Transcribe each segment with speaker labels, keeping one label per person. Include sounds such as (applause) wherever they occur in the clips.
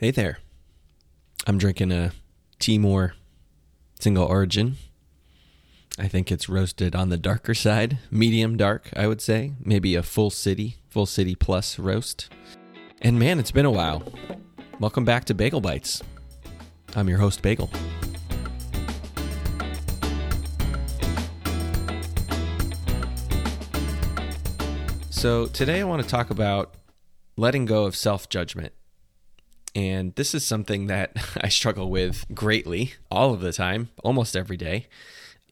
Speaker 1: Hey there. I'm drinking a Timor single origin. I think it's roasted on the darker side, medium dark, I would say. Maybe a full city, full city plus roast. And man, it's been a while. Welcome back to Bagel Bites. I'm your host, Bagel. So, today I want to talk about letting go of self judgment. And this is something that (laughs) I struggle with greatly all of the time, almost every day.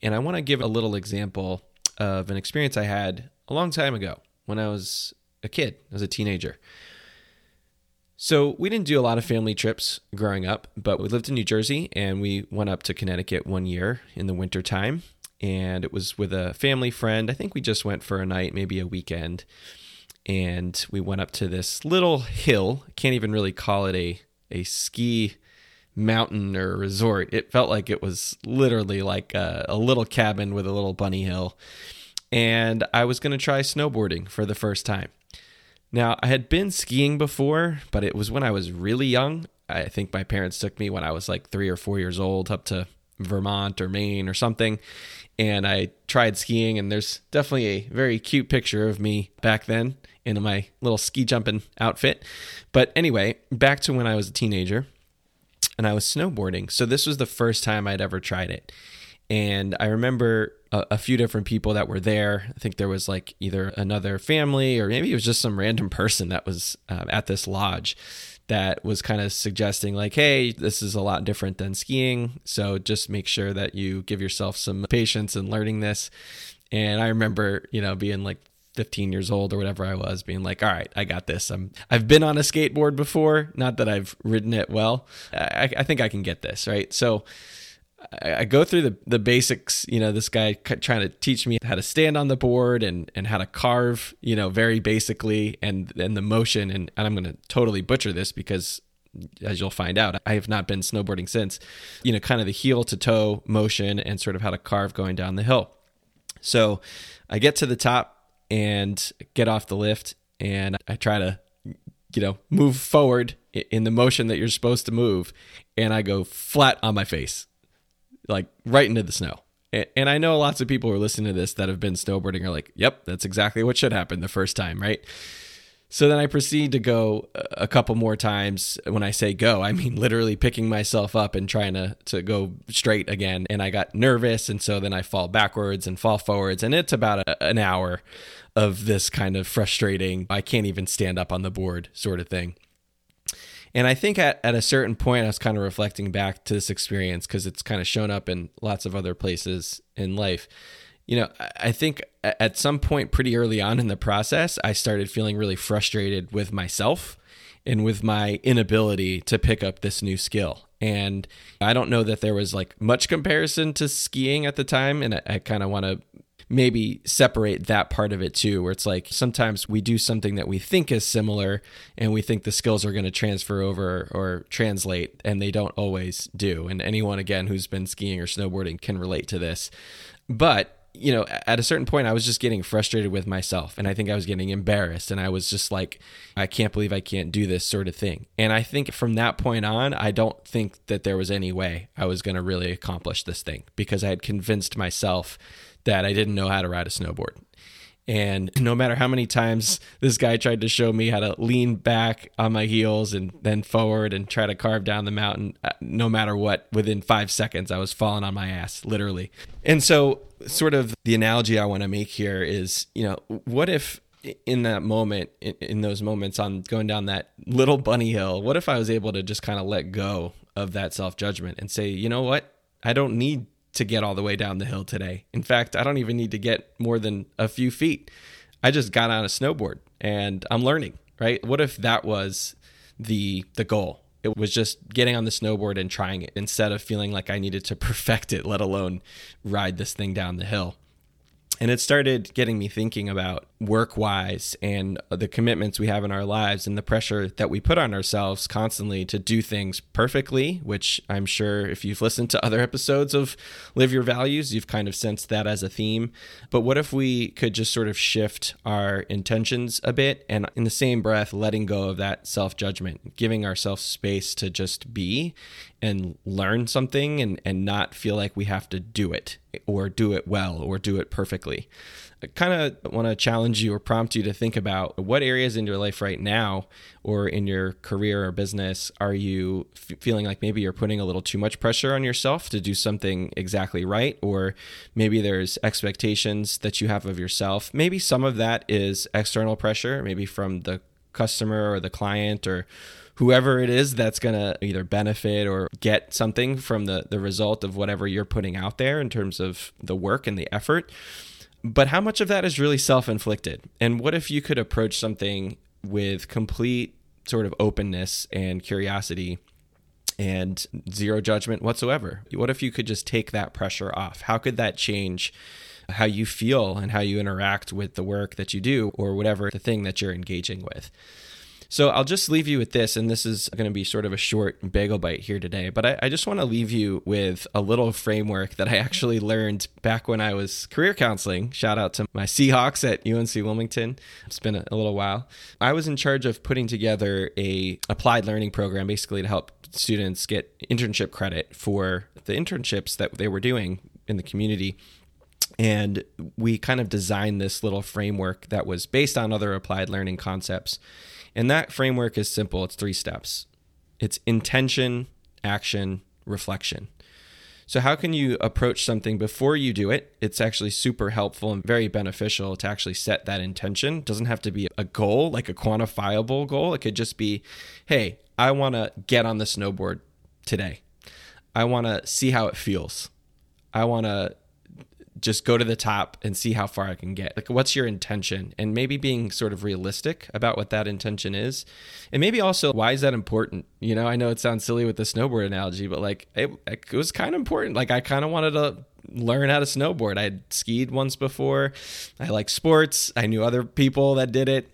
Speaker 1: And I want to give a little example of an experience I had a long time ago when I was a kid, as a teenager. So, we didn't do a lot of family trips growing up, but we lived in New Jersey and we went up to Connecticut one year in the winter time. And it was with a family friend. I think we just went for a night, maybe a weekend and we went up to this little hill. Can't even really call it a a ski mountain or resort. It felt like it was literally like a, a little cabin with a little bunny hill. And I was going to try snowboarding for the first time. Now, I had been skiing before, but it was when I was really young. I think my parents took me when I was like three or four years old up to Vermont or Maine or something. And I tried skiing, and there's definitely a very cute picture of me back then in my little ski jumping outfit. But anyway, back to when I was a teenager and I was snowboarding. So this was the first time I'd ever tried it. And I remember a, a, few different people that were there. I think there was like either another family or maybe it was just some random person that was uh, at this lodge that was kind of suggesting like hey this is a lot different than skiing so just make sure that you give yourself some patience in learning this and i remember you know being like 15 years old or whatever I was, being like, all right, I got this. I'm, I've been on a skateboard before, not that I've ridden it well. I, I think I can get this, right? So I, go through the, the basics, you know, this guy trying to teach me how to stand on the board and, and how to carve, you know, very basically and, and the motion. And, and I'm going to totally butcher this because as you'll find out, I have not been snowboarding since, you know, kind of the heel to toe motion and sort of how to carve going down the hill. So I get to the top and get off the lift and I try to you know move forward in the motion that you're supposed to move and I go flat on my face like right into the snow. And I know lots of people who are listening to this that have been snowboarding are like, "Yep, that's exactly what should happen the first time, right?" So then I proceed to go a couple more times. When I say go, I mean literally picking myself up and trying to, to go straight again. And I got nervous. And so then I fall backwards and fall forwards. And it's about a, an hour of this kind of frustrating, I can't even stand up on the board sort of thing. And I think at, at a certain point, I was kind of reflecting back to this experience because it's kind of shown up in lots of other places in life you know, I think at some point pretty early on in the process, I started feeling really frustrated with myself and with my inability to pick up this new skill. And I don't know that there was like much comparison to skiing at the time. And I, I kind of want to maybe separate that part of it too, where it's like sometimes we do something that we think is similar and we think the skills are going to transfer over or translate, and they don't always do. And anyone, again, who's been skiing or snowboarding can relate to this. But you know, at a certain point, I was just getting frustrated with myself. And I think I was getting embarrassed. And I was just like, I can't believe I can't do this sort of thing. And I think from that point on, I don't think that there was any way I was going to really accomplish this thing because I had convinced myself that I didn't know how to ride a snowboard. And no matter how many times this guy tried to show me how to lean back on my heels and then forward and try to carve down the mountain, uh, no matter what, within five seconds, I was falling on my ass, literally. And so, sort of the analogy I want to make here is, you know, what if in that moment, in, in those moments on going down that little bunny hill, what if I was able to just kind of let go of that self judgment and say, you know what? I don't need to get all the way down the hill today. In fact, I don't even need to get more than a few feet. I just got on a snowboard and I'm learning, right? What if that was the the goal? It was just getting on the snowboard and trying it instead of feeling like I needed to (laughs) perfect it, let alone ride this thing down the hill. And it started getting me thinking about work wise and the commitments we have in our lives and the pressure that we put on ourselves constantly to do things perfectly, which I'm sure if you've listened to other episodes of Live Your Values, you've kind of sensed that as a theme. But what if we could just sort of shift our intentions a bit and, in the same breath, letting go of that self judgment, giving ourselves space to just be and learn something and, and not feel like we have to do it or do it well or do it perfectly. I kind of want to challenge you or prompt you to think about what areas in your life right now or in your career or business are you f- feeling like maybe you're putting a little too much pressure on yourself to do something exactly right or maybe there's expectations that you have of yourself. Maybe some of that is external pressure, maybe from the customer or the client or whoever it is that's going to either benefit or get something from the, the result of whatever you're putting out there in terms of the work and the effort. But how much of that is really self inflicted? And what if you could approach something with complete sort of openness and curiosity? and zero judgment whatsoever. What if you could just take that pressure off? How could that change how you feel and how you interact with the work that you do or whatever the thing that you're engaging with? So I'll just leave you with this, and this is going to be sort of a short bagel bite here today, but I, I just want to leave you with a little framework that I actually learned back when I was career counseling. Shout out to my Seahawks at UNC Wilmington. It's been a, a little while. I was in charge of putting together a applied learning program basically to help students get internship credit for the internships that they were doing in the community and we kind of designed this little framework that was based on other applied learning concepts and that framework is simple it's three steps it's intention, action, reflection. So, how can you approach something before you do it? It's actually super helpful and very beneficial to actually set that intention. It doesn't have to be a goal, like a quantifiable goal. It could just be, hey, I want to get on the snowboard today. I want to see how it feels. I want to just go to the top and see how far I can get. Like, what's your intention? And maybe being sort of realistic about what that intention is. And maybe also, why is that important? You know, I know it sounds silly with the snowboard analogy, but like, it, it was kind of important. Like, I kind of wanted to learn how to snowboard. I had skied once before. I like sports. I knew other people that did it.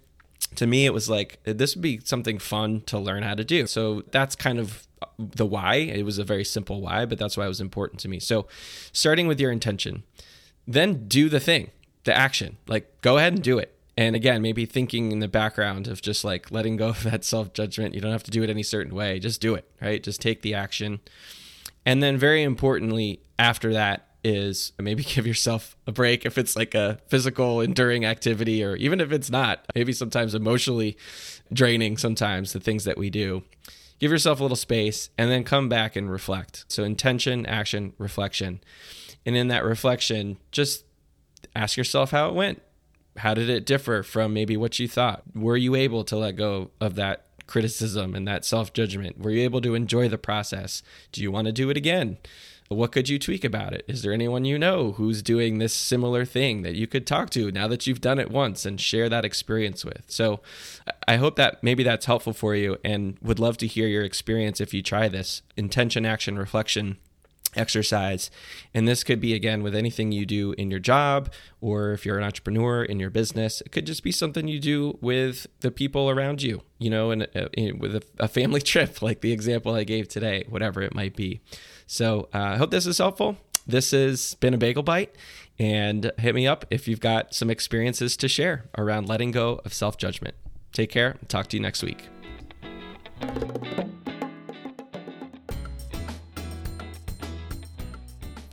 Speaker 1: To me, it was like, this would be something fun to learn how to do. So that's kind of the why. It was a very simple why, but that's why it was important to me. So, starting with your intention then do the thing, the action. Like go ahead and do it. And again, maybe thinking in the background of just like letting go (laughs) of that self judgment. You don't have to do it any certain way. Just do it, right? Just take the action. And then, very importantly, after that, is maybe (laughs) give yourself a break if it's like a physical enduring activity or even if it's not maybe sometimes emotionally draining sometimes the things that we do give yourself a little space and then come back and reflect so intention action reflection and in that reflection, just ask yourself how it went. How did it differ from maybe what you thought? Were you able to let go of that criticism and that self judgment? Were you able to enjoy the process? Do you want to do it again? What could you tweak about it? Is there anyone you know who's doing this similar thing that you could talk to now that you've done it once and share that experience with? So I hope that maybe that's helpful for you and would love to hear your experience if you try this intention, action, reflection exercise. And this could be, again, with anything you do in your job or if you're an entrepreneur in your business. It could just be something you do with the people around you, you know, and uh, with a, a, family (laughs) trip, like the example I gave today, whatever it might be. So uh, I hope this is helpful. This has been a bagel bite. And hit me up if you've got some experiences to share around letting go of self judgment. Take care. Talk to you next week.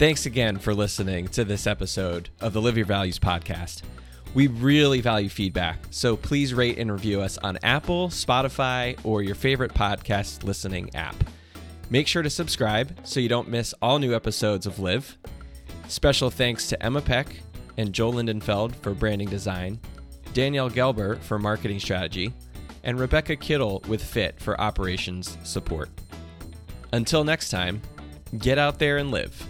Speaker 1: Thanks again for listening to this episode of the Live Your Values podcast. We really value feedback, so please rate and review us on Apple, Spotify, or your favorite podcast listening app. Make sure to subscribe so you don't miss all new episodes of Live. Special thanks to Emma Peck and Joel Lindenfeld for branding design, Danielle Gelber for marketing strategy, and Rebecca Kittle with Fit for operations support. Until next time, get out there and live.